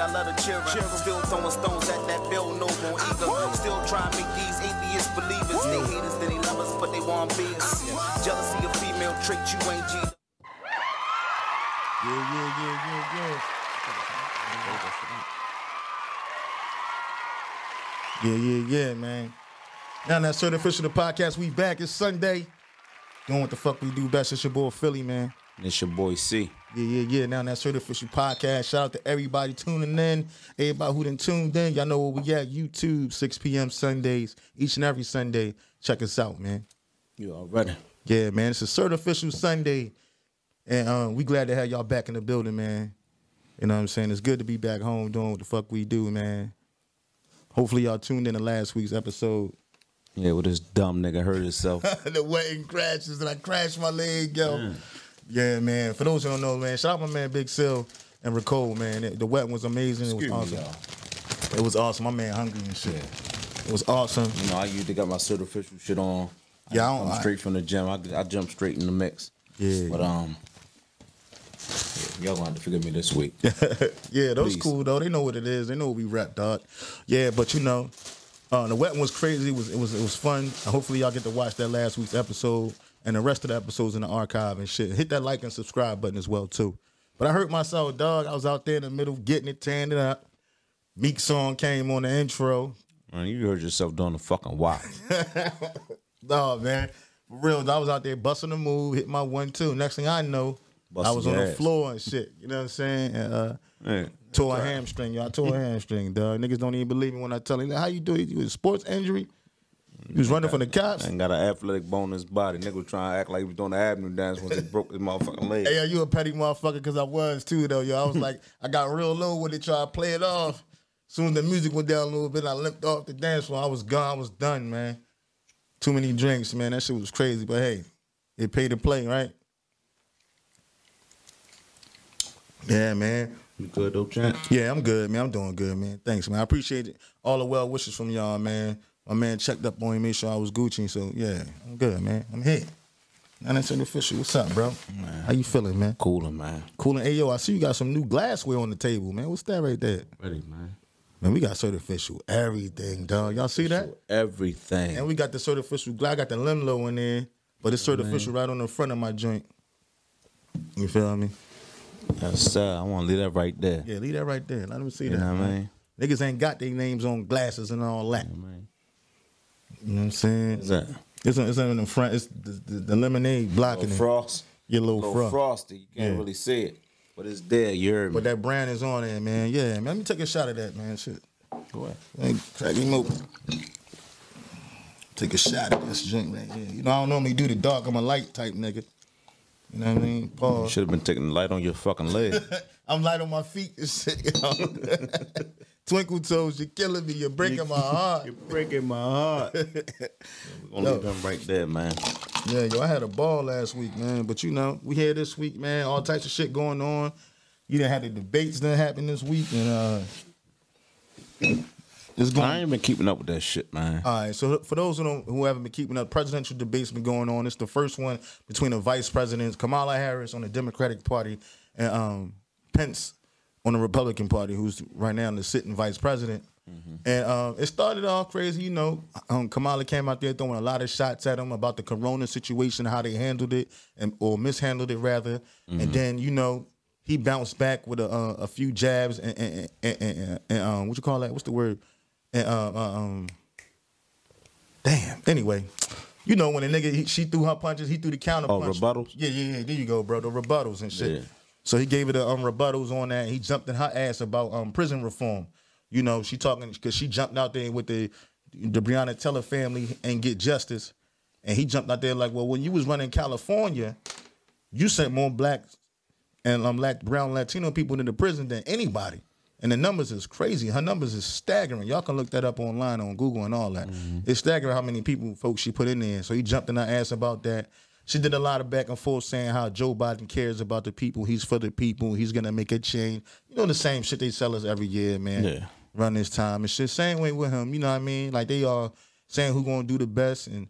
I love the children. Still throwing stones at that bill, no more eager. Still trying to make these atheists believers. They haters, then they love us, but they want be us. Jealousy a female trait, you ain't G. Yeah, yeah, yeah, yeah, yeah. Yeah, yeah, yeah, man. Now that's Certain Official the podcast. We back. It's Sunday. Doing what the fuck we do best. It's your boy Philly, man. It's your boy C. Yeah, yeah, yeah. Now that's Certain Official podcast. Shout out to everybody tuning in. Everybody who done tuned in. Y'all know where we at. YouTube, 6 p.m. Sundays. Each and every Sunday. Check us out, man. You already. Yeah, man. It's a Certain Official Sunday. And um, we glad to have y'all back in the building, man. You know what I'm saying? It's good to be back home doing what the fuck we do, man. Hopefully y'all tuned in to last week's episode. Yeah, with this dumb nigga hurt himself. the wedding crashes and I crashed my leg, yo. Yeah, man. For those who don't know, man, shout out my man Big Sil and Ricole, man. It- the wedding was amazing. It was Excuse me, awesome. y'all. It was awesome. My man hungry and shit. It was awesome. You know, I usually got my certificial shit on. Yeah, I I am straight from the gym. I, I jump straight in the mix. Yeah. But um, yeah, y'all gonna have to forgive me this week. Yeah, those Please. cool though. They know what it is. They know what we rap, dog. Yeah, but you know, uh, the wedding was crazy. It was it was it was fun. Hopefully y'all get to watch that last week's episode and the rest of the episodes in the archive and shit. Hit that like and subscribe button as well too. But I hurt myself, dog. I was out there in the middle getting it, tearing it up. Meek song came on the intro. Man, you heard yourself doing the fucking why. No, man. For real, I was out there busting the move, hit my one two. Next thing I know, I was on the ass. floor and shit. You know what I'm saying? And, uh, Yeah. tore a hamstring. Y'all tore a hamstring, dog. Niggas don't even believe me when I tell them. How you do it? You a sports injury? You was running from the cops? Ain't got an athletic bone in his body. Nigga was trying to act like he was doing the avenue dance once he broke his motherfucking leg. Hey, yo, you a petty motherfucker because I was too, though, yo. I was like, I got real low with it, try to play it off. soon as the music went down a little bit, I limped off the dance floor. I was gone. I was done, man. Too many drinks, man. That shit was crazy. But hey, it paid to play, right? Yeah, man. You good though, champ? Yeah, I'm good, man. I'm doing good, man. Thanks, man. I appreciate it. All the well wishes from y'all, man. My man checked up on me, made sure I was Gucci. So yeah, I'm good, man. I'm here. And that's official. What's up, bro? Man. How you feeling, man? Cooling, man. Cool and hey, yo, I see you got some new glassware on the table, man. What's that right there? Ready, man. Man, we got certificial everything, dog. Y'all see that? Everything. And we got the certificial glass. I got the Limlo in there, but it's certificial right on the front of my joint. You feel me? Yes, sir. I want to leave that right there. Yeah, leave that right there. Let them see You that. know what I man. mean? Niggas ain't got their names on glasses and all that. Yeah, man. You know what I'm saying? What's that? It's in, it's in the front. It's the, the, the lemonade blocking Little it. frost. Your little, Little frost. frosty. You can't Yeah. really see it, but it's there. You heard me. But that brand is on there, man. Yeah, man. Let me take a shot of that, man. Shit. Go ahead. Hey, crack him open. Take a shot of this drink right here. You know, I don't normally do the dark. I'm a light type nigga. You know what I mean? Paul. You Pause. should have been taking light on your fucking leg. I'm light on my feet and shit. You know? Twinkle toes, you're killing me. You're breaking my heart. You're breaking my heart. We're gonna leave them right there, man. Yeah, yo, I had a ball last week, man. But you know, we here this week, man. All types of shit going on. You done had the debates that happened this week, and uh, it's going. I ain't been keeping up with that shit, man. All right, so for those who don't, who haven't been keeping up, presidential debates been going on. It's the first one between the vice presidents, Kamala Harris on the Democratic Party, and um, Pence on the Republican Party, who's right now the sitting vice president. And um, it started off crazy, you know. Um, Kamala came out there throwing a lot of shots at him about the Corona situation, how they handled it, and or mishandled it rather. And then you know he bounced back with a, uh, a few jabs and and, and, and, um, what you call that? What's the word? And uh, uh, um, Damn. Anyway, you know when a nigga he, she threw her punches, he threw the counter Oh, punch. rebuttals? Yeah, yeah, yeah. There you go, bro. The rebuttals and shit. Yeah. So he gave her the um, rebuttals on that. He jumped in her ass about um, prison reform. You know, she talking because she jumped out there with the the Breonna Taylor family and get justice, and he jumped out there like, well, when you was running California, you sent more black and um, black brown Latino people into prison than anybody. And the numbers is crazy. Her numbers is staggering. Y'all can look that up online on Google and all that. It's staggering how many people, folks, she put in there. So he jumped in her ass about that. She did a lot of back and forth saying how Joe Biden cares about the people. He's for the people. He's gonna make a change. You know the same shit they sell us every year, man. Yeah. Run this time. It's just same way with him. You know what I mean? Like they are saying who gonna do the best and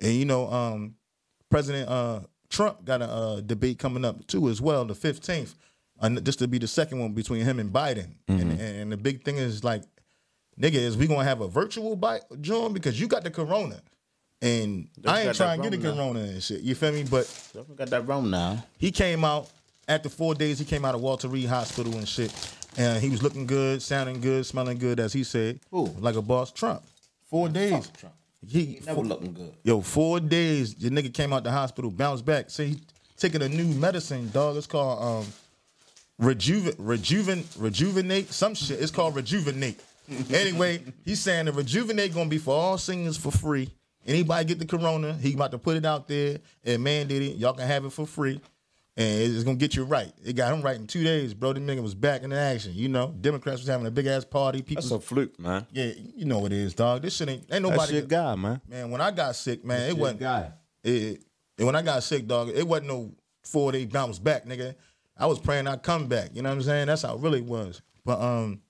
and you know, um, President uh Trump got a uh, debate coming up too as well, the fifteenth. And this to be the second one between him and Biden. And, and the big thing is like, nigga, is we gonna have a virtual bite, John? Because you got the corona. And I ain't trying to get the Rona now. corona and shit. You feel me? But Definitely got that wrong now. he came out after four days. He came out of Walter Reed Hospital and shit, and he was looking good, sounding good, smelling good, as he said, Who? like a boss. Trump. Four days. Trump. He Never looking good. yo four days. The nigga came out the hospital, bounced back. Say he taking a new medicine, dog. It's called um rejuven rejuven rejuvenate some shit. It's called rejuvenate. anyway, he's saying the rejuvenate gonna be for all singers for free. Anybody get the corona, he about to put it out there and man did it. Y'all can have it for free. And it's gonna get you right. It got him right in two days, bro. The nigga was back in the action. You know, Democrats was having a big ass party. People, That's a fluke, man. yeah, you know what it is, dog. This shit ain't ain't That's nobody. your guy, man. Man, when I got sick, man, it wasn't. guy. It, and when I got sick, dog, it wasn't no four day bounce back, nigga. I was praying I'd come back. You know what I'm saying? That's how it really was. But um,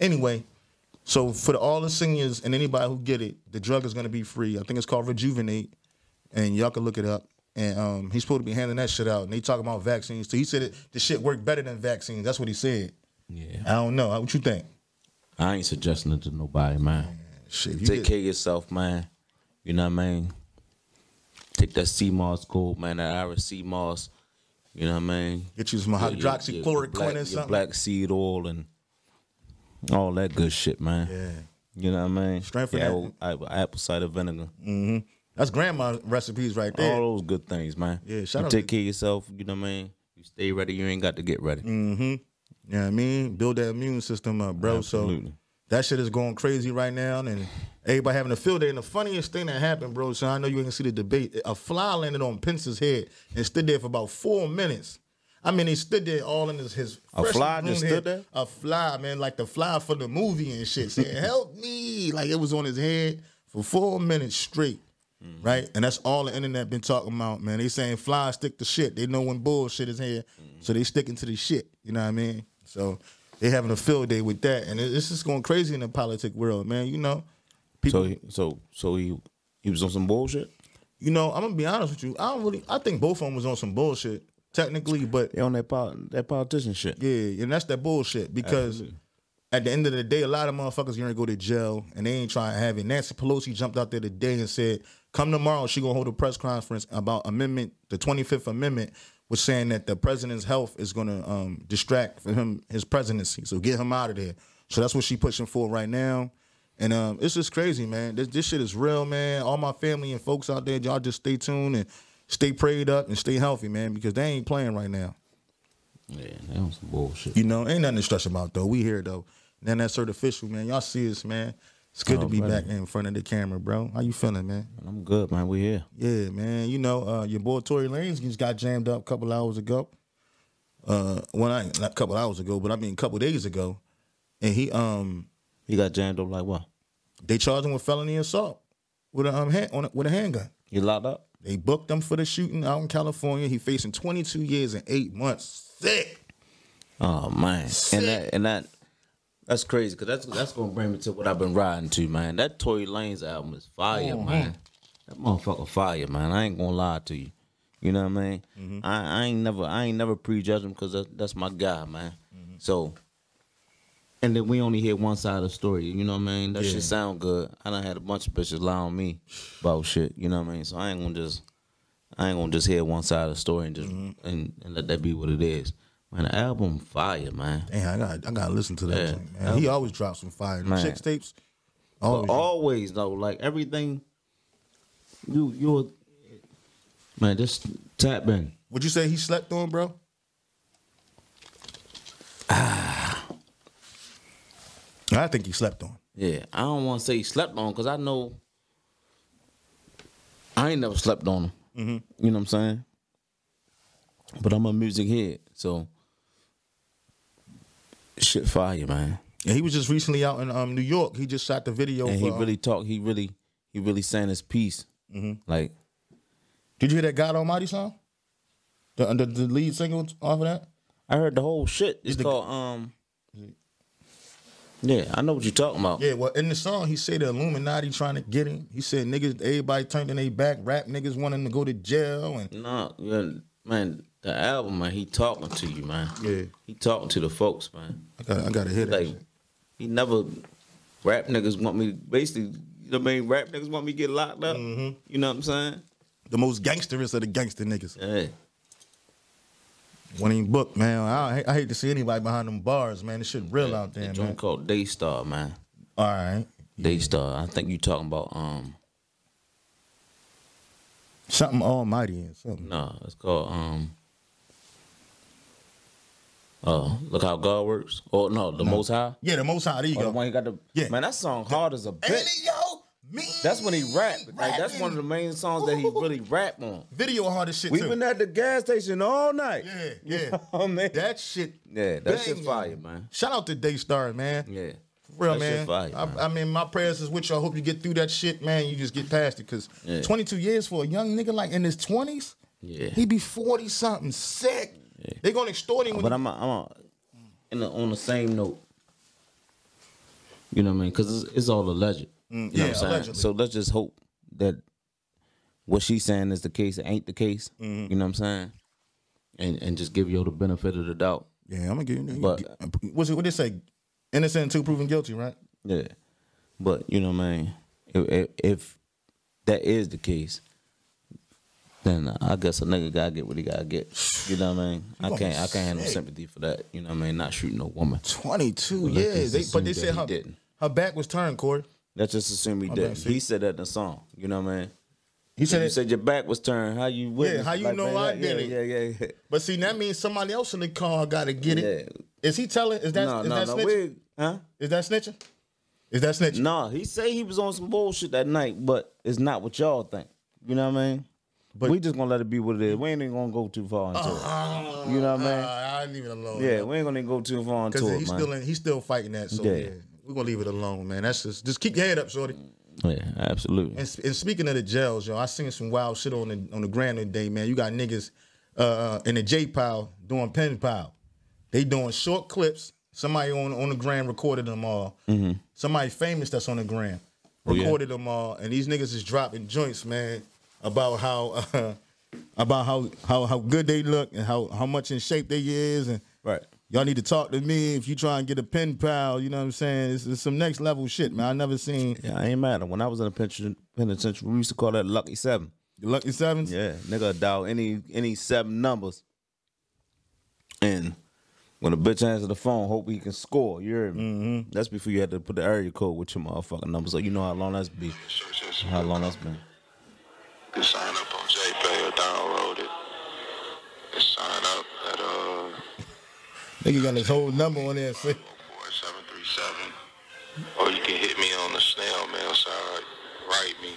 anyway, so for the, all the seniors and anybody who get it, the drug is gonna be free. I think it's called Rejuvenate, and y'all can look it up. And um, he's supposed to be handing that shit out. And they talking about vaccines. So he said it, the shit worked better than vaccines. That's what he said. Yeah. I don't know. What you think? I ain't suggesting it to nobody, man. Shit, you Take get- care of yourself, man. You know what I mean? Take that sea moss gold, man, that Irish sea moss. You know what I mean? Get you some Your- your- your hydroxychloroquine black- or your something. Black seed oil and all that good shit, man. Yeah. You know what I mean? Strengthen yeah, that- apple, apple cider vinegar. Mm -hmm. That's grandma recipes right there. All those good things, man. Yeah, shout you out take care of yourself. You know what I mean? You stay ready. You ain't got to get ready. Mm-hmm. You know what I mean? Build that immune system up, bro. Absolutely. So that shit is going crazy right now, and everybody having a field day. And the funniest thing that happened, bro, so I know you can see the debate. A fly landed on Pence's head and stood there for about four minutes. I mean, he stood there all in his, his A fly just stood head. A fly, man, like the fly for the movie and shit, saying "Help me!" Like it was on his head for four minutes straight. Mm-hmm. Right, and that's all the internet been talking about, man. They saying flies stick to shit. They know when bullshit is here, Mm-hmm. so they sticking to the shit. You know what I mean? So they having a field day with that, and it- it's just going crazy in the politic world, man. You know, people. So, he, so, so he he was on some bullshit. you know, I'm gonna be honest with you. I don't really. I think both of them was on some bullshit technically, but They on that that politician shit. Yeah, and that's that bullshit because at the end of the day, a lot of motherfuckers gonna go to jail and they ain't trying to have it. Nancy Pelosi jumped out there today and said, "Come tomorrow, she gonna hold a press conference about amendment, the Twenty Fifth Amendment, was saying that the president's health is gonna um, distract from him his presidency, so get him out of there." So that's what she pushing for right now. And um, it's just crazy, man. This, this shit is real, man. All my family and folks out there, y'all just stay tuned and stay prayed up and stay healthy, man, because they ain't playing right now. Yeah, they on some bullshit. You know, ain't nothing to stress about though. We here though. Then that's official, man. Y'all see us, man. It's good Oh, to be brother. back in front of the camera, bro. How you feeling, man? I'm good, man. We here. Yeah, man. You know, uh, your boy Tory Lanez just got jammed up a couple hours ago. Uh, well, I not a couple hours ago, but I mean a couple days ago, and he um He got jammed up like what? they charged him with felony assault with a um hand, on a, with a handgun. He locked up. They booked him for the shooting out in California. He facing 22 years and eight months. Sick. Oh man, and that and that that's crazy because that's that's gonna bring me to what I've been riding to, man. That Tory Lanez album is fire, oh, man. That motherfucker fire, man. I ain't gonna lie to you. You know what I mean? Mm-hmm. I, I ain't never I ain't never prejudge him because that, that's my guy, man. Mm-hmm. So, and then we only hear one side of the story. You know what I mean? That Yeah. shit sound good. I done had a bunch of bitches lie on me about shit. You know what I mean? So I ain't gonna just I ain't gonna just hear one side of the story and just mm-hmm. and, and let that be what it is. Man, the album fire, man. Damn, I got I gotta listen to that. Yeah. joint, man. He always drops some fire. The. Chicks tapes. But Always. always though, like everything, you you, man, just tap in. Would you say he slept on, bro? I think he slept on. Yeah, I don't want to say he slept on because I know I ain't never slept on him. Mm-hmm. You know what I'm saying? But I'm a music head, so shit fire, man. And he was just recently out in um, New York. He just shot the video. And for, he um, really talked. He really, he really sang his piece. Mm-hmm. Like Did you hear that God Almighty song? The, the the lead single off of that. I heard the whole shit. It's the- called um. Yeah, I know what you're talking about. Yeah, well, in the song, he said the Illuminati trying to get him. He said niggas, everybody turned in their back. Rap niggas wanting to go to jail, and No, man, the album, man, he talking to you, man. Yeah. He talking to the folks, man. I got, I got to hit it. Like, he never, rap niggas want me, basically, you know what I mean? Rap niggas want me to get locked up. Mm-hmm. You know what I'm saying? The most gangsterest of the gangster niggas. Yeah. When he booked, man, I, hate- I hate to see anybody behind them bars, man. This shit real out there, That man. joint called Daystar, man. All right, Daystar. I think you talking about, um, something almighty or something. no, it's called, um, uh, Look How God Works. Oh no, The Most High. Yeah, the most high. There you the go. one he got the, Yeah. man, that song hard as a Ain't it, yo? Me. That's when he rapped. Like that's one of the main songs that he really rapped on. video hard as shit We've been at the gas station all night. yeah, yeah. Oh man. that shit. Yeah, that shit fire, man. Shout out to Daystar, man. Yeah. For real, That man. fire, I, man. I mean, my prayers is with you. I hope you get through that shit, man. You just get past it, cause Yeah. 22 years for a young nigga like in his 20s, Yeah. he be 40 something sick. They gonna extort him. But I'm, a, I'm a, in the, on the same note. You know what I mean? Because it's, it's all alleged. You know Mm, yeah, what I'm allegedly. So let's just hope that what she's saying is the case. It ain't the case. Mm-hmm. You know what I'm saying? And and just give you the benefit of the doubt. yeah, I'm gonna give you. But- what's it? What they say? Innocent until proven guilty, right? Yeah. But you know what I mean? If, if, if that is the case, then I guess a nigga gotta get what he gotta get. You know what I mean? I can't I can't have no sympathy for that. You know what I mean? Not shooting no woman. 22 let's years. They, but they said her, her back was turned, Corey. Let's just assume he My did. bad, see? He said that in the song. You know what I mean? He said, you it- said your back was turned. How you witness? how you know I did yeah, it? Yeah, yeah, yeah. but see, that means somebody else in the car got to get it. Yeah. Is he telling? Is that no, is no, that no. snitching? We, huh? Is that snitching? Is that snitching? No, he say he was on some bullshit that night, but it's not what y'all think. You know what I mean? But- we just gonna let it be what it is. We ain't even gonna go too far into it. You know what I mean? Uh, I leave it alone. Yeah, we ain't gonna go too far into because it, he's man. still in, he's still fighting that. So yeah. Yeah. We're gonna leave it alone, man. That's just just keep your head up, shorty. yeah, absolutely. And, and speaking of the jails, yo, I seen some wild shit on the on the gram today, man. You got niggas uh, in the J pile doing pen pile. They doing short clips. Somebody on on the gram recorded them all. Somebody famous that's on the gram Oh, yeah? recorded them all, and these niggas is dropping joints, man, about how uh, about how how how good they look and how how much in shape they is, and Right. Y'all need to talk to me if you try and get a pen pal. You know what I'm saying? It's, it's some next level shit, man. I never seen Yeah, I ain't mad. When I was in the penitentiary, penitentiary, we used to call that Lucky Seven. the Lucky Sevens. Yeah, nigga dial any any seven numbers, and when a bitch answer the phone, hope he can score. You hear me? Mm-hmm. That's before you had to put the area code with your motherfucking number, so you know how long that's been. How long that's been. You sign up on JPay or download it. And sign up at uh Nigga got his whole number on there. Say, 4737. Or you can hit me on the snail mail side. Write me.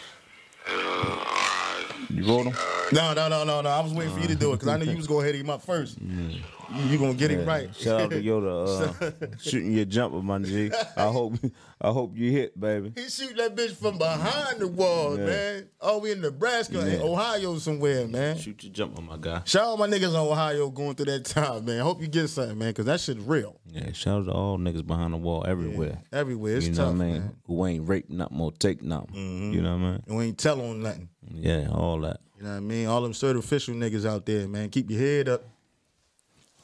Uh, alright. You wrote him? no, no, no, no, no. I was waiting for you to do it because I knew you was gonna hit him up first. You, you gonna get it right. Shout out to Yoda, uh, shooting your jumper, my G. I hope, I hope you hit, baby. He shoot that bitch from behind the wall, Yeah. man. Oh, we in Nebraska, in Ohio somewhere, man. Shoot your jumper, my guy. Shout out my niggas in Ohio going through that time, man. Hope you get something, man, because that shit real. Yeah, shout out to all niggas behind the wall everywhere. Everywhere. It's you know tough, what I mean? man. Mm-hmm. Who ain't rape nothing or take nothing. You know what I mean? And we ain't tell on nothing. Yeah, all that. You know what I mean? All them certain official niggas out there, man. Keep your head up.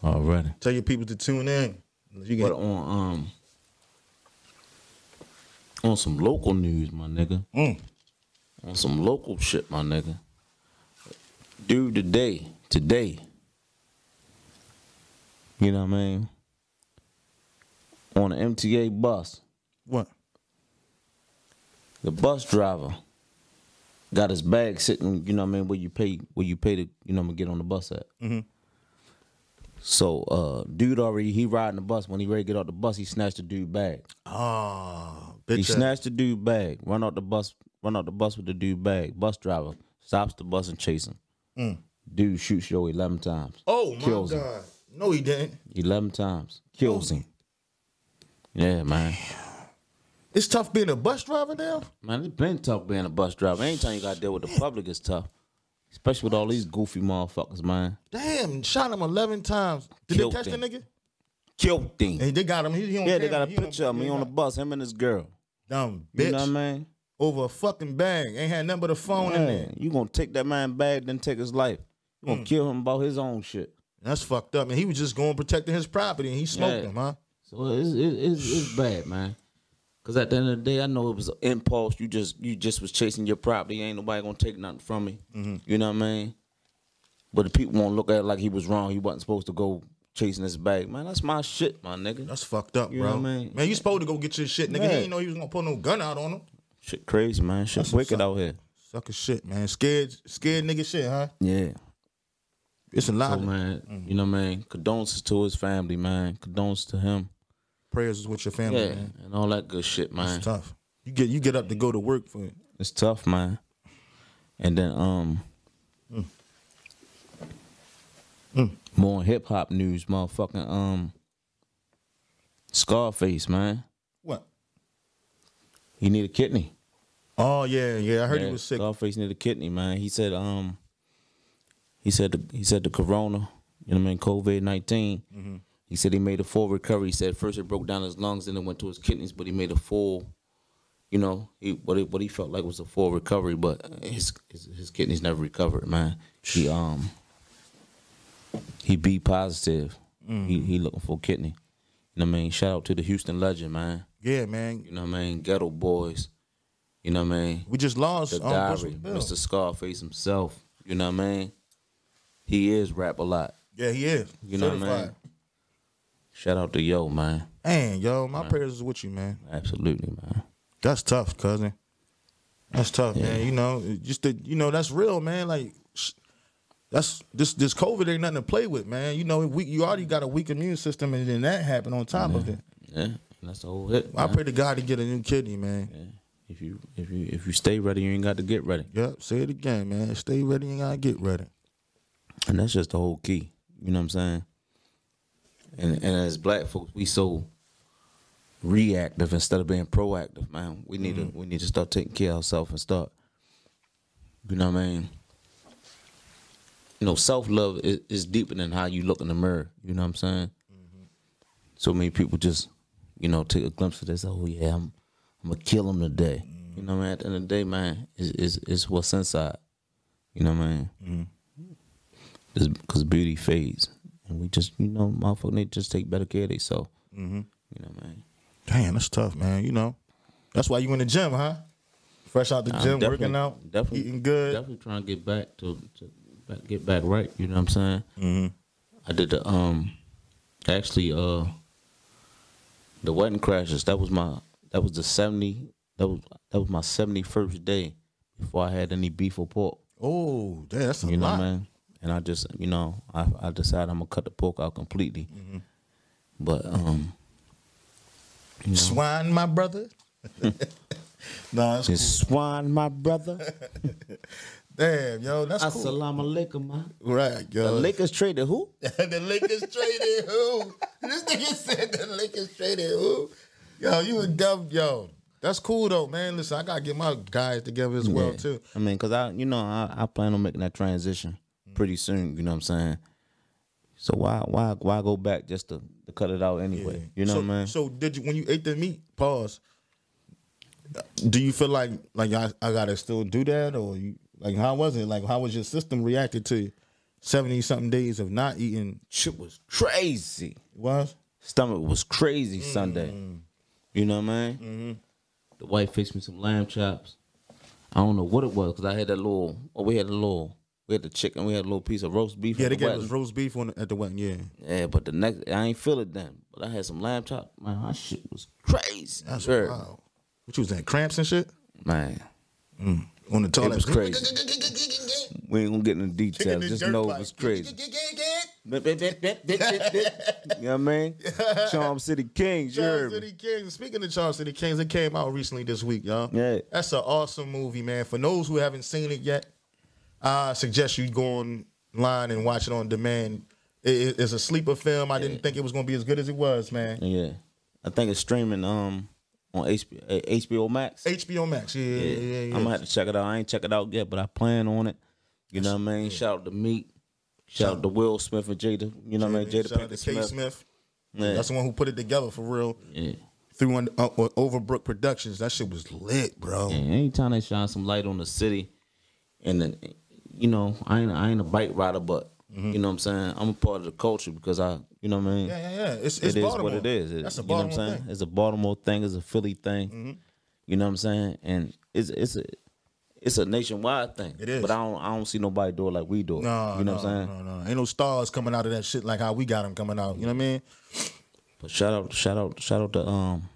Already. Tell your people to tune in. You But get, on um on some local news, my nigga. Mm. On some local shit, my nigga. Dude, today, today, you know what I mean? On an MTA bus, what? the bus driver got his bag sitting, you know what I mean, where you pay where you pay to, you know, what I mean, get on the bus at. Mhm. So uh dude already he riding the bus. When he ready to get off the bus, he snatched the dude bag. Oh, bitch. He ass. snatched the dude bag, run out the bus, run out the bus with the dude bag. Bus driver stops the bus and chase him. Dude shoots Yo eleven times. Mm. Oh my Kills him. god. No, he didn't. Eleven times. Kills him. Yeah, man. It's tough being a bus driver now. Man, it's been tough being a bus driver. Anytime you gotta deal with the public is tough. Especially with all these goofy motherfuckers, man. Damn, shot him eleven times. Did Killed they catch him. the nigga? killed him. And they got him. He, he on Yeah, they got a He picture of me on the bus, him and his girl. Dumb bitch. You know what I mean? Over a fucking bag. Ain't had nothing but a phone in there. You gonna take that man bag, then take his life. You Mm. gonna kill him about his own shit. That's fucked up. And he was just going protecting his property and he smoked Yeah. him, huh? So it's it, it's, it's bad, man. Cause at the end of the day, I know it was an impulse. You just you just was chasing your property. Ain't nobody gonna take nothing from me. Mm-hmm. You know what I mean? But the people won't look at it like he was wrong. He wasn't supposed to go chasing his bag. Man, that's my shit, my nigga. That's fucked up, You bro. know what I mean? Man, you supposed to go get your shit, nigga. He Yeah. ain't know he was gonna put no gun out on him. shit crazy, man. Shit That's wicked out here. Sucker shit, man. Scared, scared nigga shit, huh? Yeah. It's a lot So man, you know what I mean? Condolences to his family, man. Condolences to him. Prayers is with your family, Yeah, man. and all that good shit, man. It's tough. You get you get up to go to work for it. It's tough, man. And then um more hip hop news, motherfucking um Scarface, man. What? He need a kidney. Oh yeah, yeah. I heard Yeah, he was sick. Scarface need a kidney, man. He said um he said the, he said the corona, you know what I mean, COVID 19 Mm-hmm. He said he made a full recovery. He said first it broke down his lungs, then it went to his kidneys, but he made a full, you know, he, what he, what he felt like was a full recovery, but his his, his kidneys never recovered, man. He um he B positive. Mm-hmm. He he looking for a kidney. You know what I mean? Shout out to the Houston legend, man. Yeah, man. You know what I mean? Geto Boys. You know what I mean? We just lost the um, diary, Mr. Scarface himself. You know what I mean? He is Rap-A-Lot. Yeah, he is. You know what I mean? Shout out to Yo, man. Man, yo, my prayers is with you, man. Absolutely, man. That's tough, cousin. That's tough, man. You know, just the, you know, that's real, man. Like, that's this this COVID ain't nothing to play with, man. You know, we, you already got a weak immune system, and then that happened on top of it. Yeah, and that's the whole hit. I man. pray to God to get a new kidney, man. Yeah. If you if you if you stay ready, you ain't got to get ready. Yep, say it again, man. Stay ready and gotta get ready. And that's just the whole key. You know what I'm saying? And and as black folks, we so reactive instead of being proactive, man. We need to mm-hmm. we need to start taking care of ourselves and start. You know what I mean? You know, self love is, is deeper than how you look in the mirror. You know what I'm saying? Mm-hmm. So many people just, you know, take a glimpse of this. Oh yeah, I'm, I'm gonna kill him today. Mm-hmm. You know, what I mean? At the end of the day, man, is is is what's inside. You know what I mean? Because beauty fades, and we just, you know, motherfuckers need to just take better care of themselves. You know what I mean? Damn, that's tough, man. You know, that's why you in the gym, huh? Fresh out the I'm gym, working out, definitely, eating good. Definitely trying to get back to, to back, get back right. You know what I'm saying? Mm-hmm. I did the um, actually uh, the wedding crashes. That was my that was the seventy. That was that was my seventy first day before I had any beef or pork. Oh, damn, that's a You know lot. what I mean? And I just, you know, I, I decided I'm gonna cut the pork out completely. Mm-hmm. But um, you know, Swine, my brother. no, that's cool. it's swine, my brother. Damn, yo, that's cool. Assalamu alaikum, man. Right, yo. The yo. Lakers traded who? the Lakers traded who? This nigga said the Lakers traded who? Yo, you a dumb yo. That's cool though, man. Listen, I gotta get my guys together as well too. I mean, cause I, you know, I, I plan on making that transition pretty soon. You know what I'm saying? So why, why, why go back just to, to cut it out anyway? You know so, what I mean? So did you when you ate the meat? Pause. Do you feel like like I, I gotta still do that or you like how was it? Like how was your system reacted to seventy something days of not eating? Shit was crazy. Was Stomach was crazy Sunday. Mm. You know what I mean? Mm-hmm. The wife fixed me some lamb chops. I don't know what it was because I had that little. Oh, we had a little. We had the chicken. We had a little piece of roast beef. yeah, they the gave wedding. us roast beef on at the wedding. Yeah, Yeah, but the next I ain't feel it then. But I had some lamb chop. Man, that shit was crazy. that's Sure. wow. What you was in cramps and shit Man, mm. on the toilet? was crazy. we ain't gonna get into details. Just know it was crazy. you know what I mean? Charm City Kings, you Charles heard me. City Kings. Speaking of Charm City Kings, it came out recently this week, y'all. Yeah. That's an awesome movie, man. For those who haven't seen it yet, I suggest you go online and watch it on demand. It- it- it's a sleeper film. I didn't think it was gonna be as good as it was, man. Yeah. I think it's streaming um on HBO, uh, HBO Max. HBO Max. Yeah, yeah, yeah. yeah. I'm gonna have to check it out. I ain't check it out yet, but I plan on it. You know what I mean? Shout out to Meek. Shout out to Will Smith and Jada. You know what I mean? Jada Shout out to K Smith. Smith. Yeah. That's the one who put it together for real. Yeah. Through on, uh, Overbrook Productions. That shit was lit, bro. And anytime they shine some light on the city, and then, you know, I ain't I ain't a bike rider, but you know what I'm saying. I'm a part of the culture because I, you know what I mean. Yeah, yeah, yeah. It's, It it's Baltimore. what it is. It- That's a you know what I'm Baltimore saying. thing. Mm-hmm. It's a Baltimore thing. It's a Philly thing. You know what I'm saying. And it's it's a it's a nationwide thing. It is. But I don't I don't see nobody do it like we do it. No, you know no, what I'm saying. No, no, Ain't no stars coming out of that shit like how we got them coming out. You know what I mean? But shout out shout out shout out to um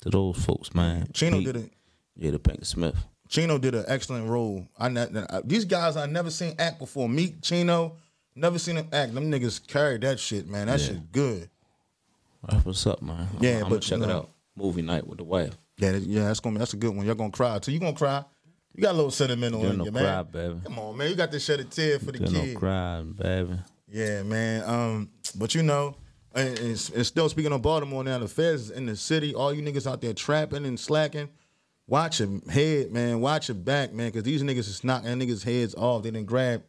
to those folks, man. Chino Pete, did it. Yeah, the Pinkett Smith. Chino did an excellent role. I, ne- I these guys I never seen act before. Meek, Chino, never seen them act. Them niggas carried that shit, man. That shit good. That's what's up, man. Yeah, I'm, but, gonna check you it out. Movie night with the wife. Yeah, that- yeah, that's gonna be that's a good one. You're gonna cry too. You gonna cry? You got a little sentimental in no you, cry, man. baby. Come on, man. You got to shed a tear for the no kid. cry, baby. Yeah, man. Um, but you know, and, and, and still speaking of Baltimore now, the feds in the city. All you niggas out there trapping and slacking. Watch your head, man. Watch your back, man, because these niggas is knocking niggas' heads off. They didn't grab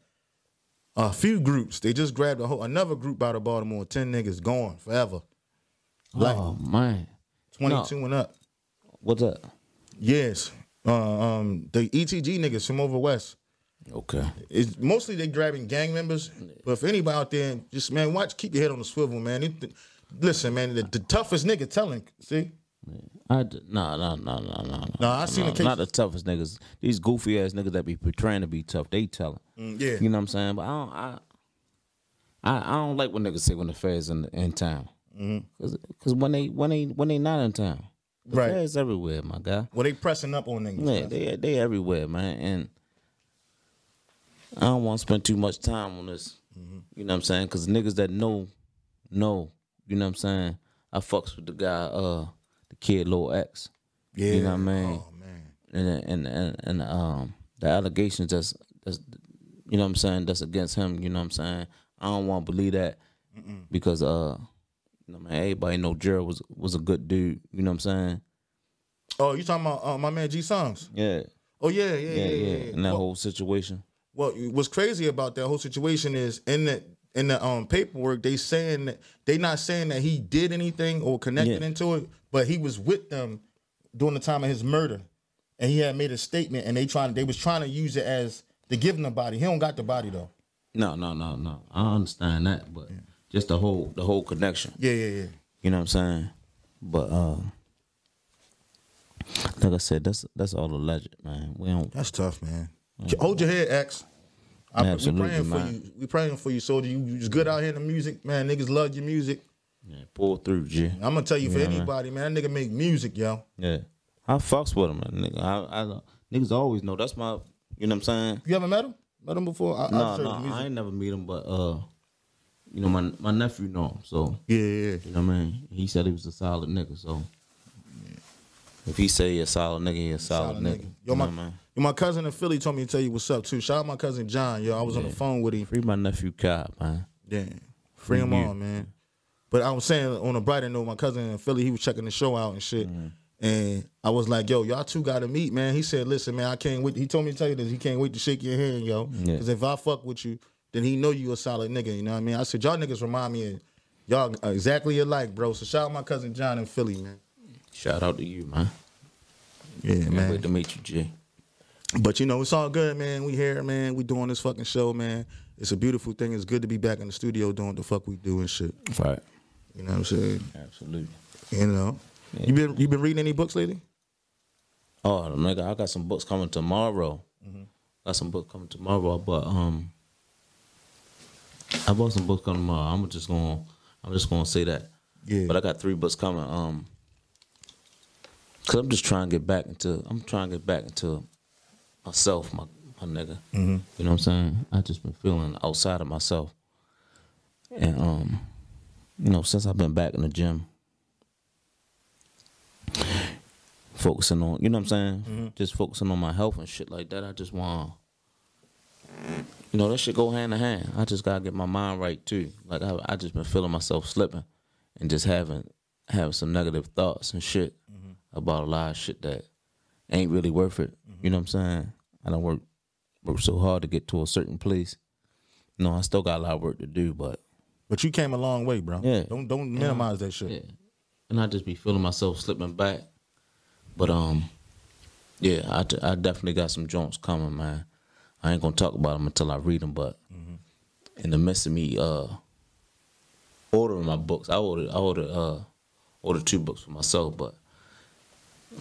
a few groups. They just grabbed a whole another group out of Baltimore. Ten niggas gone forever. Like oh man, twenty two and up. what's up? Yes. Uh, um, the ETG niggas from over west. Okay. It's mostly they grabbing gang members. But if anybody out there, just man, watch, keep your head on the swivel, man. It- listen, man, the, the toughest nigga telling. See, I d- no no no no no no. I seen no, the case- Not the toughest niggas. These goofy ass niggas that be portraying to be tough. They telling. Mm, yeah. You know what I'm saying? But I don't. I, I, I don't like when niggas say when the feds in in town. Mm. Cause cause when they when they when they not in town, the Mm-hmm. Right. feds everywhere, my guy. well, they pressing up on niggas. Yeah, they they everywhere, man. And I don't want to spend too much time on this. Mm-hmm. You know what I'm saying? Because niggas that know, know. You know what I'm saying? I fucks with the guy, uh, kid, Lil X. yeah, You know what I mean? Oh man, and and and, and um the allegations that's that's you know what I'm saying that's against him. You know what I'm saying? I don't want to believe that because uh you know man everybody know Gerald was was a good dude. You know what I'm saying? oh, you talking about uh, my man G Songs? Yeah, Oh yeah, yeah, yeah, yeah, yeah. yeah. And that Well, whole situation. Well, what's crazy about that whole situation is in the in the um paperwork they saying that they not saying that he did anything or connected Yeah. into it, but he was with them during the time of his murder, and he had made a statement, and they trying they was trying to use it as to give him the body. He don't got the body though. No, no, no, no. I understand that, but just the whole the whole connection. Yeah, yeah, yeah. You know what I'm saying? But uh like I said, that's that's all alleged, man. We don't That's tough, man. Hold your head, X. I, we Absolutely, praying for you. We praying for you, soldier. You, you just good out here in the music, man. Niggas love your music. yeah, pull through, G. I'm gonna tell you for Yeah, man. anybody, man. That nigga make music, yo. Yeah. I fucks with him, man. Nigga. I, I niggas always know that's my you know what I'm saying? You ever met him? Met him before? I, No, no, music. I ain't never meet him, but uh you know, my my nephew know him, so Yeah, yeah, yeah. you know what I mean? He said he was a solid nigga, so if he say he a solid nigga, he a solid, Solid nigga. nigga. You Yo, my, know mean? yo, my cousin in Philly told me to tell you what's up too. Shout out my cousin John. Yo, I was on the phone with him. Free my nephew Cobb, man. Yeah, free him all, man. But I was saying on a brighter note, my cousin in Philly, he was checking the show out and shit. Mm-hmm. And I was like, yo, y'all two got to meet, man. He said, listen, man, I can't wait. He told me to tell you this. He can't wait to shake your hand, yo. Yeah. Because if I fuck with you, then he know you a solid nigga. You know what I mean? I said, y'all niggas remind me of y'all exactly alike, bro. So shout out my cousin John in Philly, man. Shout out to you, man. Yeah, Can't wait to meet you, G. But you know, it's all good, man. We here, man. We doing this fucking show, man. It's a beautiful thing. It's good to be back in the studio doing what the fuck we do and shit. Right. You know what I'm saying? Absolutely. You know. You been you been reading any books lately? Oh, nigga, I got some books coming tomorrow. Mm-hmm. Got some books coming tomorrow, but um, I bought some books coming tomorrow. I'm just gonna, I'm just gonna say that. Yeah. But I got three books coming. Um, cause I'm just trying to get back into, I'm trying to get back into myself, my my nigga. Mm-hmm. You know what I'm saying? I just been feeling outside of myself, and um, you know, since I've been back in the gym, focusing on, you know what I'm saying? Just focusing on my health and shit like that. I just want, you know, that shit go hand in hand. I just gotta get my mind right too. Like I, I just been feeling myself slipping, and just having having some negative thoughts and shit about a lot of shit that ain't really worth it. You know what I'm saying? I don't work work so hard to get to a certain place. No, I still got a lot of work to do, but But you came a long way, bro. Yeah. Don't don't minimize that shit. Yeah. And I just be feeling myself slipping back. But um, yeah, I, I definitely got some joints coming, man. I ain't gonna talk about them until I read them. But in the midst of me uh ordering my books, I ordered I ordered uh ordered two books for myself, but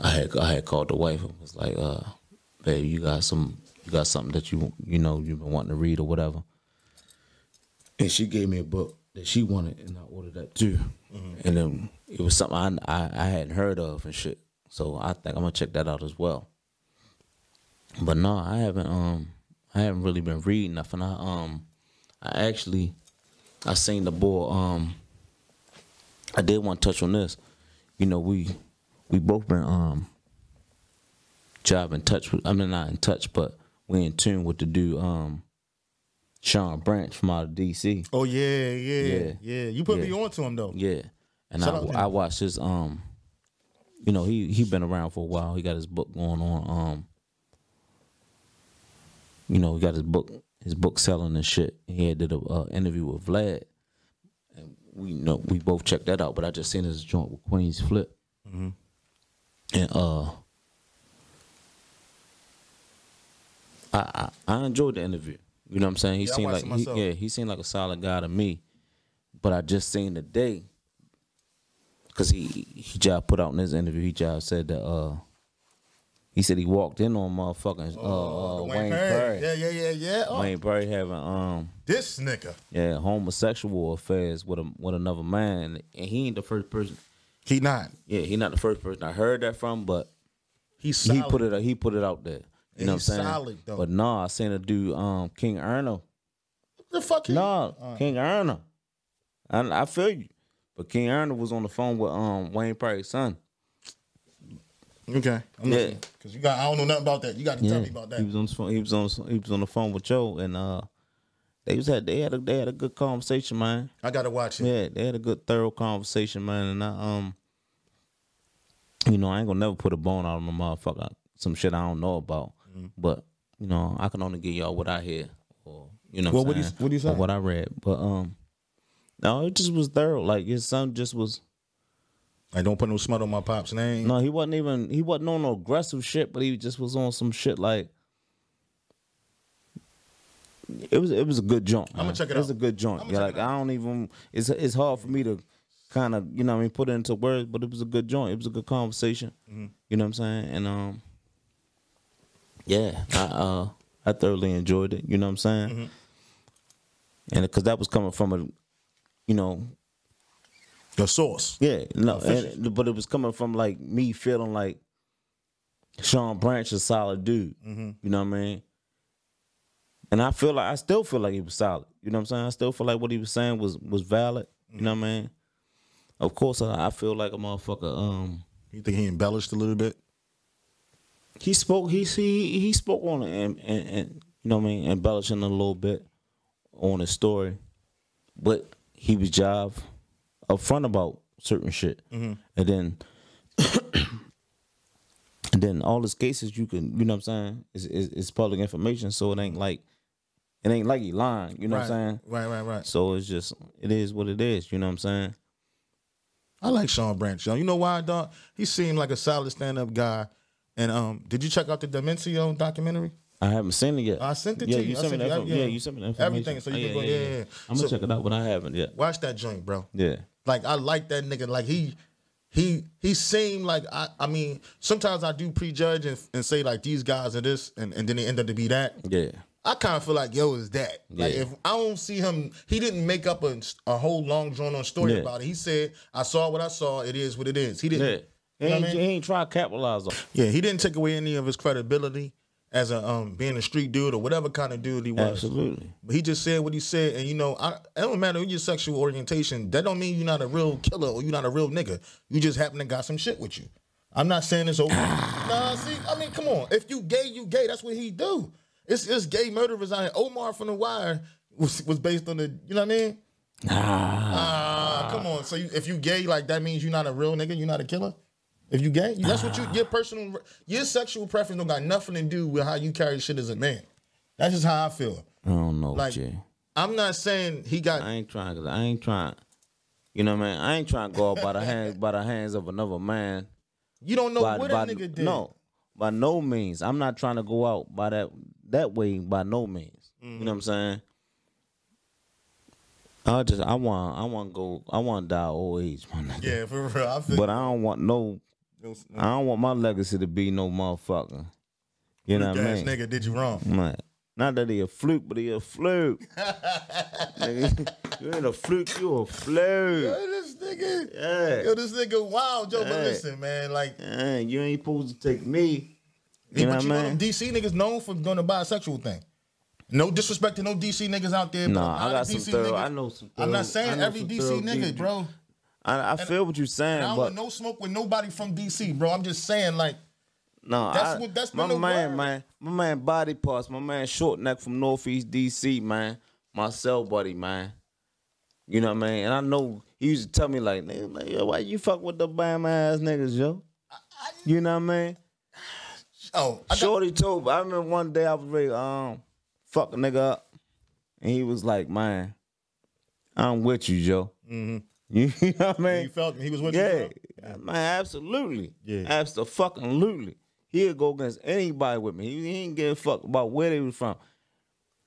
I had I had called the wife and was like, uh, babe, you got some you got something that you you know you've been wanting to read or whatever. And she gave me a book that she wanted, and I ordered that too. And then it was something I, I I hadn't heard of and shit. So I think I'm gonna check that out as well. But no, I haven't um I haven't really been reading nothing. I um I actually I seen the boy um I did want to touch on this. You know, we we both been um job in touch with I mean not in touch, but we in tune with the dude um Sean Branch from out of DC. Oh yeah, yeah, yeah. Yeah. You put me Yeah. on to him though. Yeah, and Shout I, I watched his um, you know he he been around for a while. He got his book going on. Um, you know he got his book his book selling and shit. He had did a uh, interview with Vlad, and we know we both checked that out. But I just seen his joint with Queenzflip, Mm-hmm. And uh. I, I I enjoyed the interview. You know what I'm saying? He Yeah, seemed like he, yeah, he seemed like a solid guy to me. But I just seen today because he he just put out in his interview. He just said that uh he said he walked in on motherfucking uh, uh, Oh, Wayne, Perry. Yeah, yeah, yeah, yeah. Oh, Wayne Perry having um This nigga. yeah homosexual affairs with a with another man, and he ain't the first person. He not. Yeah, he not the first person I heard that from, but He's he solid. put it he put it out there. You And know he's what I'm saying? solid, though. But nah, I seen a dude um King Erno. the fuck. He, No, Uh, King Erna. And I feel you. But King Erna was on the phone with um Wayne Perry's son. Okay. I'm Yeah. Cause you got. I don't know nothing about that. You got to tell me about that. He that. was on the phone. He was on. He was on the phone with Joe, and uh, they was had they had a they had a good conversation, man. I got to watch it. Yeah, they had a good thorough conversation, man. And I um, you know, I ain't gonna never put a bone out on my motherfucker. Some shit I don't know about, Mm-hmm. but you know, I can only give y'all what I hear, or you know, Well, what I'm saying? what'd Or say? what I read. But um, no, it just was thorough. Like his son just was. I don't put no smut on my pop's name. No, he wasn't even he wasn't on no aggressive shit, but he just was on some shit like it was it was a good joint. I'ma check it was out. a good joint. Yeah, like. I don't even it's it's hard for me to kind of, you know what I mean, put it into words, but it was a good joint. It was a good conversation. Mm-hmm. You know what I'm saying? And um yeah, I uh I thoroughly enjoyed it, you know what I'm saying? Mm-hmm. And cuz that was coming from a you know, Your source. yeah, no, and, but it was coming from like me feeling like Sean Branch is a solid dude. Mm-hmm. You know what I mean? And I feel like I still feel like he was solid. You know what I'm saying? I still feel like what he was saying was was valid. You know what I mean? Of course, I, I feel like a motherfucker. Um, You think he embellished a little bit? he spoke. He he he spoke on it and, and, and you know what I mean, embellishing a little bit on his story, but he was jive upfront about certain shit, and then and then all his cases you can you know what I'm saying is is, is public information, so it ain't like it ain't like he lying. You know right. what I'm saying? Right, right, right. So it's just it is what it is. You know what I'm saying? I like Sean Branch, yo. You know why, dog? He seemed like a solid stand-up guy. And um, did you check out the Demencio documentary? I haven't seen it yet. I sent it yeah, to you. You I sent me that. you- yeah. yeah, you sent me information. Everything, so you Oh, can go- yeah, yeah, yeah. I'm gonna So- check it out, but I haven't yet. Watch that joint, bro. Yeah. Like I like that nigga. Like he he he seemed like I I mean, sometimes I do prejudge and, and say like these guys are this and, and then they end up to be that. Yeah. I kind of feel like yo is that. Like if I don't see him, he didn't make up a, a whole long drawn on story Yeah. about it. He said, "I saw what I saw. It is what it is." He didn't. Yeah. He ain't, I mean? he ain't try to capitalize on. Yeah, he didn't take away any of his credibility as a um being a street dude or whatever kind of dude he was. Absolutely. But he just said what he said, and you know, I, it don't matter your sexual orientation. That don't mean you're not a real killer or you're not a real nigga. You just happen to got some shit with you. I'm not saying it's over. nah, see, I mean, come on. If you gay, you gay. That's what he do. It's it's gay murderers out here. Omar from the Wire was was based on the. You know what I mean? Ah, come on. So you, if you gay, like that means you're not a real nigga. You're not a killer. If you gay, that's what you. Your personal, your sexual preference don't got nothing to do with how you carry shit as a man. That's just how I feel. I don't know, Like- Jay. I'm not saying he got. I ain't trying. Cause I ain't trying. You know what I mean? I ain't trying to go out by the hands by the hands of another man. You don't know by, what by- a nigga did. No, by no means. I'm not trying to go out by that that way. By no means. You Mm-hmm. know what I'm saying? I just I want I want to go I want to die old age, my nigga. Yeah, for real. I But I don't want no. I don't want my legacy to be no motherfucker. You know what I mean? nigga did you wrong. Man, not that he a fluke, but he a fluke. Nigga, you ain't a fluke, you a fluke. Yo, this nigga. Yeah. Yo, this nigga wild, Joe. But listen, man, like Yeah, you ain't supposed to take me. You know what I mean? DC niggas known for doing the bisexual thing. No disrespect to no DC niggas out there. Nah, I got some DC thorough. Niggas, I know some. Thorough, I'm not saying every DC nigga, D- bro. I, I feel what you're saying, I don't but want no smoke with nobody from DC, bro. I'm just saying, like, no, That's I, what- that's my man, word. man, my man, body parts, my man, short neck from Northeast DC, man, my cell buddy, man. You know what I mean? And I know he used to tell me like, nigga, yo, why you fuck with the bam ass niggas, yo? You know what I mean? Oh, I got, Shorty told me. I remember one day I was ready to um fuck a nigga up, and he was like, "Man, I'm with you, Joe." Mm-hmm. You, know what I mean? he felt me. He was with yeah, you. man, absolutely. Yeah. absolutely. He'd go against anybody with me. He, ain't give a fuck about where they was from.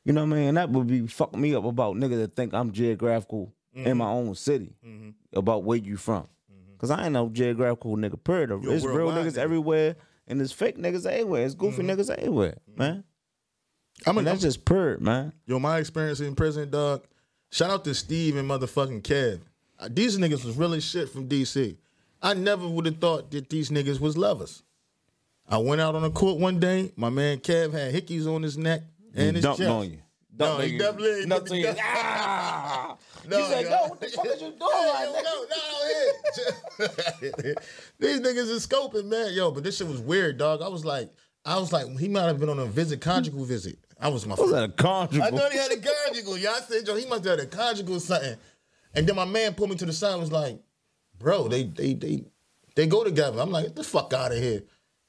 You know what I mean? And that would be fucking me up about niggas that think I'm geographical Mm-hmm. in my own city about where you from. Cause I ain't no geographical nigga. Period. It's real niggas nigga. everywhere, and there's fake niggas everywhere. It's goofy Mm-hmm. niggas everywhere, man. I'm, And a, that's just period, man. Yo, my experience in prison, dog. Shout out to Steve and motherfucking Kev. Uh, These niggas was really shit from DC. I never would have thought that these niggas was lovers. I went out on the court one day. My man Kev had hickeys on his neck and his dumped chest. No, he definitely ain't Dumped on you. did- Ah! No, you said, yo. what the fuck is you doing now? no, no, These niggas is scoping, man. Yo, but this shit was weird, dog. I was like, I was like, he might have been on a visit, conjugal visit. I was my Was that a conjugal? I thought he had a conjugal. Yeah, I said, yo, he must have had a conjugal or something. And then my man pulled me to the side and was like, bro, they they they they go together. I'm like, get the fuck out of here.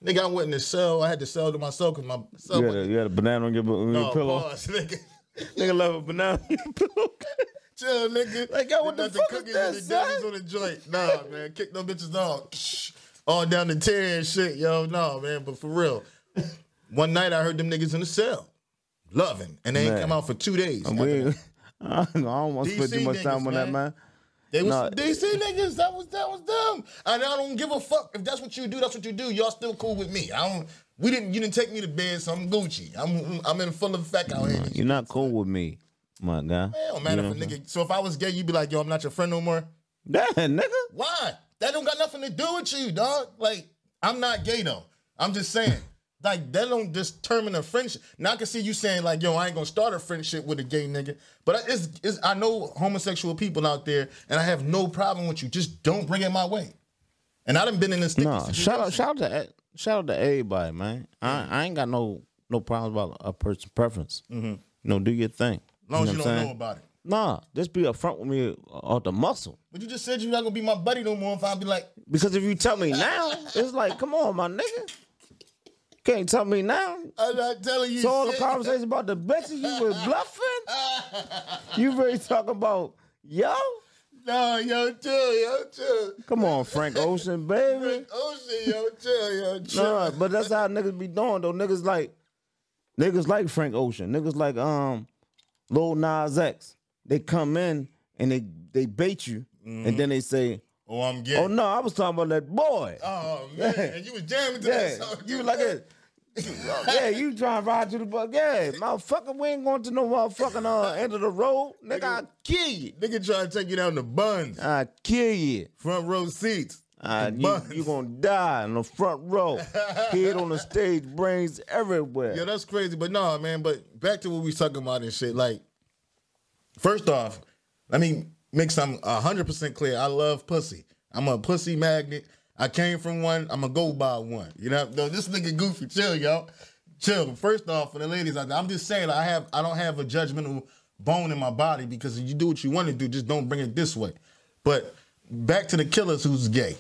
Nigga, I went in the cell. I had to sell to myself because my cell you, had a, you had a banana on your, on your no, pillow. pause, nigga. Nigga love a banana on your pillow. Chill, nigga. Like, yo, what Did the nothing fuck is cookies that, and the dillies son? on the joint. Nah, man. Kick them bitches off. All down the tear and shit, yo. Nah, man. But for real. One night I heard them niggas in the cell. Loving. And they ain't Man. come out for two days. after We, that. I don't want to spend too much time niggas, on that, man. Man. They was Nah. DC niggas. That was that was them. And I don't give a fuck if that's what you do. That's what you do. Y'all still cool with me. I don't. We didn't. You didn't take me to bed, so I'm Gucci. I'm I'm in full of effect out here. You're not cool with me, my guy. It don't matter You know if a nigga. So if I was gay, you'd be like, yo, I'm not your friend no more. Damn, nigga. Why? That don't got nothing to do with you, dog. Like, I'm not gay though. I'm just saying. Like, that don't determine a friendship. Now I can see you saying, like, yo, I ain't gonna start a friendship with a gay nigga. But I- it's, it's I know homosexual people out there, and I have no problem with you. Just don't bring it my way. And I done been in this situation. shout out, shout out to shout out to everybody, man. I, I ain't got no no problems about a person's preference. Mm-hmm. You know, do your thing. As long as you don't I'm know about it. Nah, just be upfront with me off the muscle. But you just said you're not gonna be my buddy no more if I be like, Because if you tell me now, it's like, come on, my nigga. Can't tell me now. I'm not telling you. So all the shit. conversations about the bitches you were bluffing. You really talk about yo? No, yo, chill, yo, chill. Come on, Frank Ocean, baby. Frank Ocean, yo, chill, yo, chill. Nah, but that's how niggas be doing though. Niggas like niggas like Frank Ocean. Niggas like um Lil Nas X. They come in and they they bait you and then they say, Oh, I'm gay. Oh no, I was talking about that boy. Oh man, and you was jamming to yeah, that song. you like it. yeah, you trying to ride to the bus. Yeah, motherfucker, we ain't going to no motherfucking uh, end of the road. Nigga, I'll kill you. Nigga trying to take you down the buns, I'll kill you. front row seats. Uh, you, you gonna die in the front row. Head on the stage, brains everywhere. Yeah, that's crazy. But no, man. But back to what we talking about and shit. Like, first off, let me make some hundred percent clear. I love pussy. I'm a pussy magnet. I came from one. I'm gonna go by one. You know, no, this nigga goofy. Chill, y'all. Chill. First off, for the ladies out there, I'm just saying I have I don't have a judgmental bone in my body because if you do what you want to do, just don't bring it this way. But back to the killers who's gay.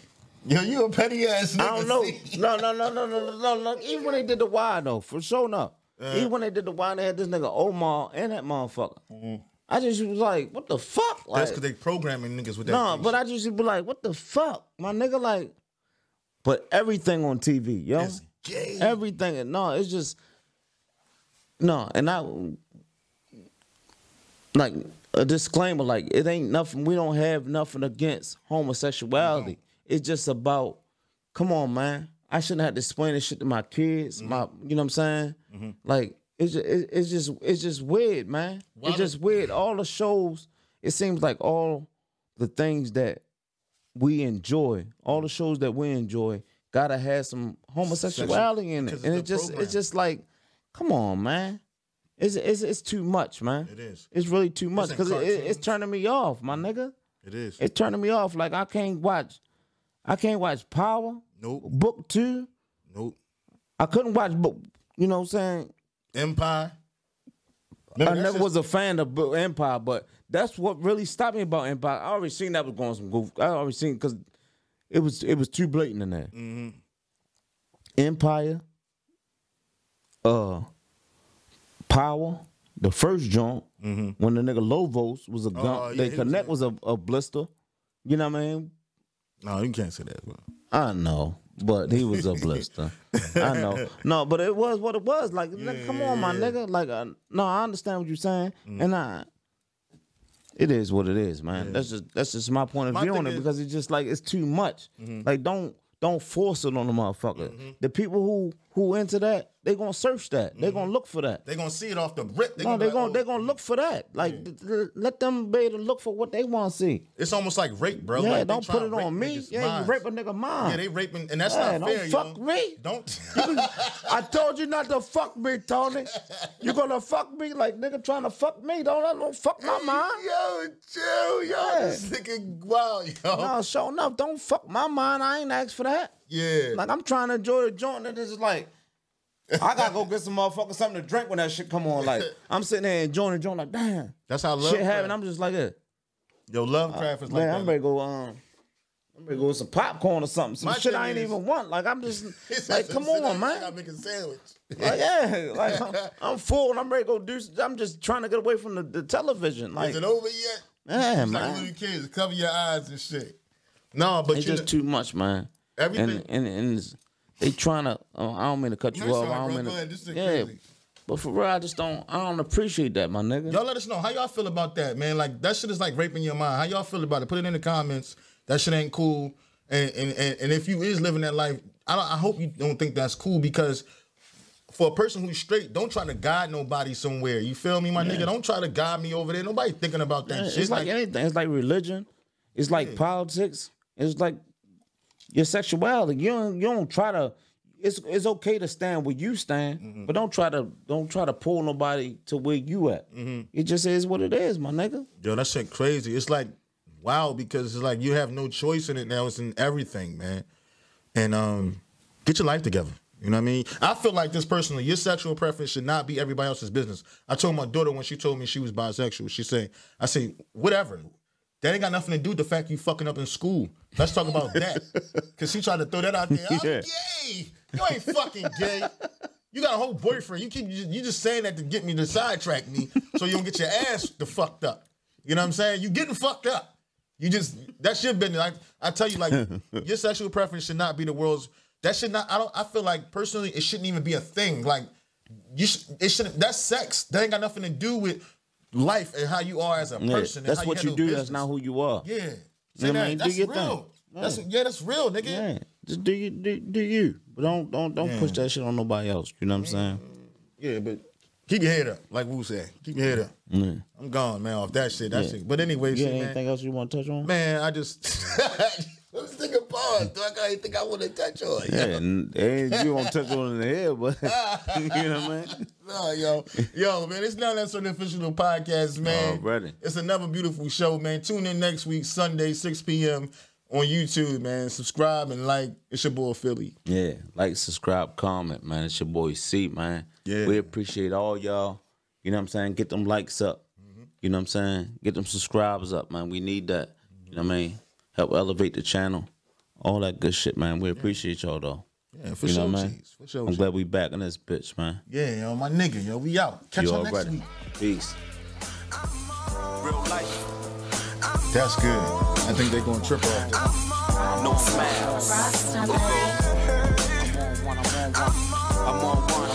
Yo, you a petty ass nigga. I don't know. No, no, no, no, no, no, no, no. Even when they did the Wire though, for sure no. Uh. Even when they did the Wire, they had this nigga Omar and that motherfucker. Mm-hmm. I just was like, what the fuck? Like, That's because they programming niggas with that. no, gay but. I just be like, what the fuck, my nigga? Like, but everything on TV, yo, It's gay. everything. No, it's just no, and I like a disclaimer, like it ain't nothing. We don't have nothing against homosexuality. It's just about, come on, man. I shouldn't have to explain this shit to my kids. Mm-hmm. My, you know what I'm saying? Like it's just, it's just it's just weird, man. Why it's just weird. All the shows, it seems like all the things that we enjoy, all the shows that we enjoy, gotta have some homosexuality in it, and it's it just program. it's just like, come on, man. It's it's it's too much, man. It is. It's really too much because it, it- it's turning me off, my nigga. It is. It's turning me off. Like I can't watch, I can't watch Power, nope. Book Two. Nope. I couldn't watch book. You know what I'm saying? Empire. I Remember, that's never just- was a fan of Book Empire, but that's what really stopped me about Empire. I already seen that was going some goof. I already seen because it was it was too blatant in there. Mm-hmm. Empire, uh, Power, the first joint when the nigga Lobos was a gun. Oh, yeah, they he was connect was a, a blister. You know what I mean? No, you can't say that. Bro. I know, but he was a blister. I know. No, but it was what it was. Like, nigga, come on, my nigga. Like, uh, no, I understand what you're saying, Mm. and I. It is what it is, man. That's just that's just my point of My view on it is- Mm-hmm. because it's just like it's too much. Like, don't don't force it on the motherfucker. The people who who into that, they gonna search that. They gonna mm-hmm. look for that. They gonna see it off the rip. They No, gonna they gonna like, they oh, gonna look for that. Like, th- th- let them be able to look for what they want to see. It's almost like rape, bro. Yeah, Like, don't put it on me. Yeah, you rape a nigga mind. Yeah, they raping, and that's Yeah, not fair. don't fuck yo. me. Don't. I told you not to fuck me, Tony. You gonna fuck me like nigga trying to fuck me? Don't don't fuck my mind. Yo, chill, yo. Yeah. This nigga wild, yo. No, sure enough, don't fuck my mind. I ain't asked for that. Yeah. Like I'm trying to enjoy the joint, and it's just like I gotta go get some motherfucker something to drink when that shit come on. Like I'm sitting there enjoying the joint, like damn, That's how love. shit happened. I'm just like, yeah, Yo, Lovecraft is like man, that. I'm ready to go. Um, I'm ready to go with some popcorn or something. Some My shit I ain't is- even want. Like I'm just like, come down, on, man. make a sandwich. Like, yeah, like I'm, I'm full and I'm ready to go do. I'm just trying to get away from the, the television. Like, Is it over yet? yeah, It's like man. little kids, cover your eyes and shit. No, but It's you just too much, man. Everything- And and, and they trying to. Uh, I don't mean to cut you off. I don't mean to. ahead. This is yeah, crazy. but for real, I just don't. I don't appreciate that, my nigga. Y'all let us know how y'all feel about that, man. Like that shit is like raping your mind. How y'all feel about it? Put it in the comments. That shit ain't cool. And and and, and if you is living that life, I don't, I hope you don't think that's cool because for a person who's straight, don't try to guide nobody somewhere. You feel me, my nigga? Don't try to guide me over there. Nobody thinking about that Yeah, shit. it's like, anything. It's like religion. It's like politics. It's like your sexuality. You don't. You don't try to. It's it's okay to stand where you stand, Mm-hmm. but don't try to don't try to pull nobody to where you at. Mm-hmm. It just is what it is, my nigga. Yo, that shit crazy. It's like wow because it's like you have no choice in it now. It's in everything, man. And um, get your life together. You know what I mean? I feel like this personally, your sexual preference should not be everybody else's business. I told my daughter when she told me she was bisexual, she said, I say, whatever. That ain't got nothing to do with the fact you fucking up in school. Let's talk about that. Cause she tried to throw that out there. I'm Yeah. gay. You ain't fucking gay. You got a whole boyfriend. You keep you just, saying that to get me to sidetrack me so you don't get your ass the fucked up. You know what I'm saying? You getting fucked up. You just that should been like I tell you like your sexual preference should not be the world's. That should not. I don't. I feel like personally it shouldn't even be a thing. Like you should. It shouldn't. That's sex. That ain't got nothing to do with life and how you are as a Yeah, person. and that's what you do. business. That's not who you are. Yeah. You know what I mean? Do That's your real. thing. That's Yeah. yeah. That's real, nigga. Yeah, just do you do, do you, but don't don't don't push that shit on nobody else. You know what I'm saying? Mm. Yeah, but keep your head up, like Wu said. Keep your head up. I'm gone, man, off that shit. That Yeah. shit. But anyway, You shit, got man. anything else you want to touch on? Man, I just let's take a pause. Do I got anything I want to touch on? Yeah, and, and you won't touch on in the head, but you know what I mean. No, yo, yo, man, it's not that certain official podcast, man. Already. It's another beautiful show, man. Tune in next week, Sunday, 6 p.m. on YouTube, man. Subscribe and like. It's your boy Philly. Yeah, like, subscribe, comment, man. It's your boy C, man. Yeah. we appreciate all y'all. You know what I'm saying? Get them likes up. Mm-hmm. You know what I'm saying? Get them subscribers up, man. We need that. You know what I mean? Help elevate the channel. All that good shit, man. We appreciate y'all though. Yeah, for you sure, know what For sure, I'm G's. glad we back in this bitch, man. Yeah, yo, my nigga, yo, we out. Catch you y'all next already. week. Peace. I'm life. That's good. I think they're gonna trip off. No smiles. I'm on one,